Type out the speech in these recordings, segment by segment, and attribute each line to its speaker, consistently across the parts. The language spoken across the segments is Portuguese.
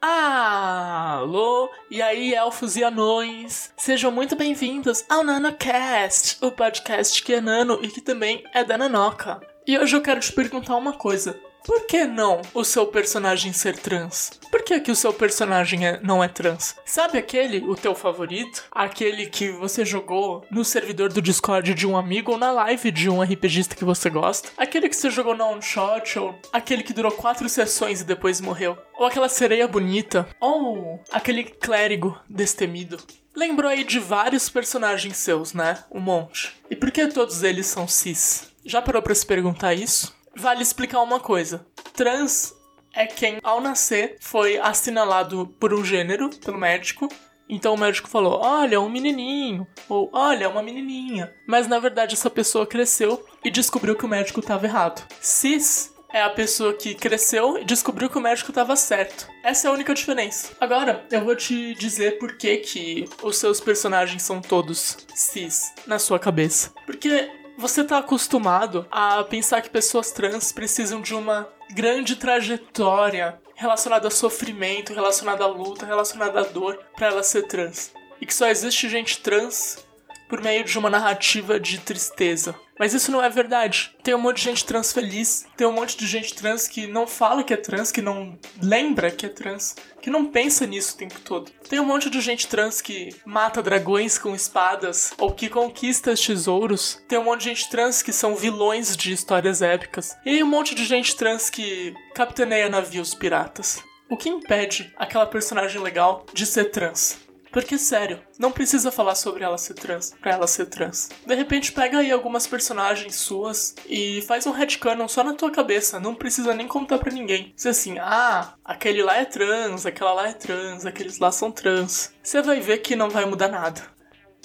Speaker 1: Alô! E aí, elfos e anões? Sejam muito bem-vindos ao NanoCast, o podcast que é nano e que também é da Nanoca. E hoje eu quero te perguntar uma coisa. Por que não o seu personagem ser trans? Por que, que o seu personagem é, não é trans? Sabe aquele, o teu favorito? Aquele que você jogou no servidor do Discord de um amigo ou na live de um RPGista que você gosta? Aquele que você jogou na one shot ou aquele que durou quatro sessões e depois morreu? Ou aquela sereia bonita? Ou aquele clérigo destemido? Lembrou aí de vários personagens seus, né? Um monte. E por que todos eles são cis? Já parou pra se perguntar isso? Vale explicar uma coisa. Trans é quem, ao nascer, foi assinalado por um gênero, pelo médico. Então o médico falou: Olha, um menininho. Ou Olha, uma menininha. Mas na verdade essa pessoa cresceu e descobriu que o médico estava errado. Cis é a pessoa que cresceu e descobriu que o médico estava certo. Essa é a única diferença. Agora, eu vou te dizer por que, que os seus personagens são todos cis na sua cabeça. Porque você tá acostumado a pensar que pessoas trans precisam de uma grande trajetória relacionada a sofrimento, relacionada à luta, relacionada à dor para ela ser trans. E que só existe gente trans por meio de uma narrativa de tristeza. Mas isso não é verdade. Tem um monte de gente trans feliz, tem um monte de gente trans que não fala que é trans, que não lembra que é trans, que não pensa nisso o tempo todo. Tem um monte de gente trans que mata dragões com espadas ou que conquista tesouros. Tem um monte de gente trans que são vilões de histórias épicas. E um monte de gente trans que capitaneia navios piratas. O que impede aquela personagem legal de ser trans? Porque, sério, não precisa falar sobre ela ser trans pra ela ser trans. De repente, pega aí algumas personagens suas e faz um headcanon só na tua cabeça. Não precisa nem contar pra ninguém. Diz assim, ah, aquele lá é trans, aquela lá é trans, aqueles lá são trans. Você vai ver que não vai mudar nada.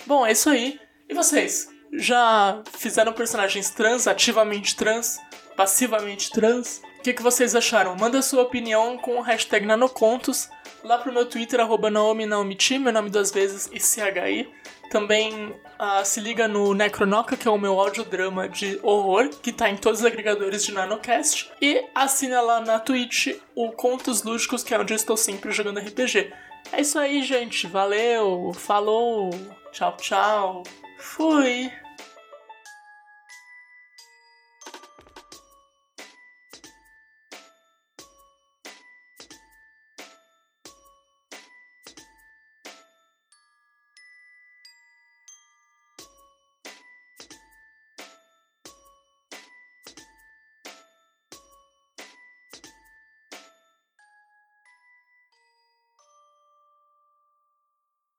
Speaker 1: Bom, é isso aí. E vocês? Já fizeram personagens trans, ativamente trans, passivamente trans? O que, que vocês acharam? Manda sua opinião com o hashtag Nanocontos lá pro meu Twitter, arroba Naomi Naomichi, meu nome duas vezes e CHI. Também uh, se liga no Necronoca, que é o meu audiodrama de horror, que tá em todos os agregadores de Nanocast. E assina lá na Twitch o Contos Lúdicos, que é onde eu estou sempre jogando RPG. É isso aí, gente. Valeu, falou, tchau, tchau. Fui.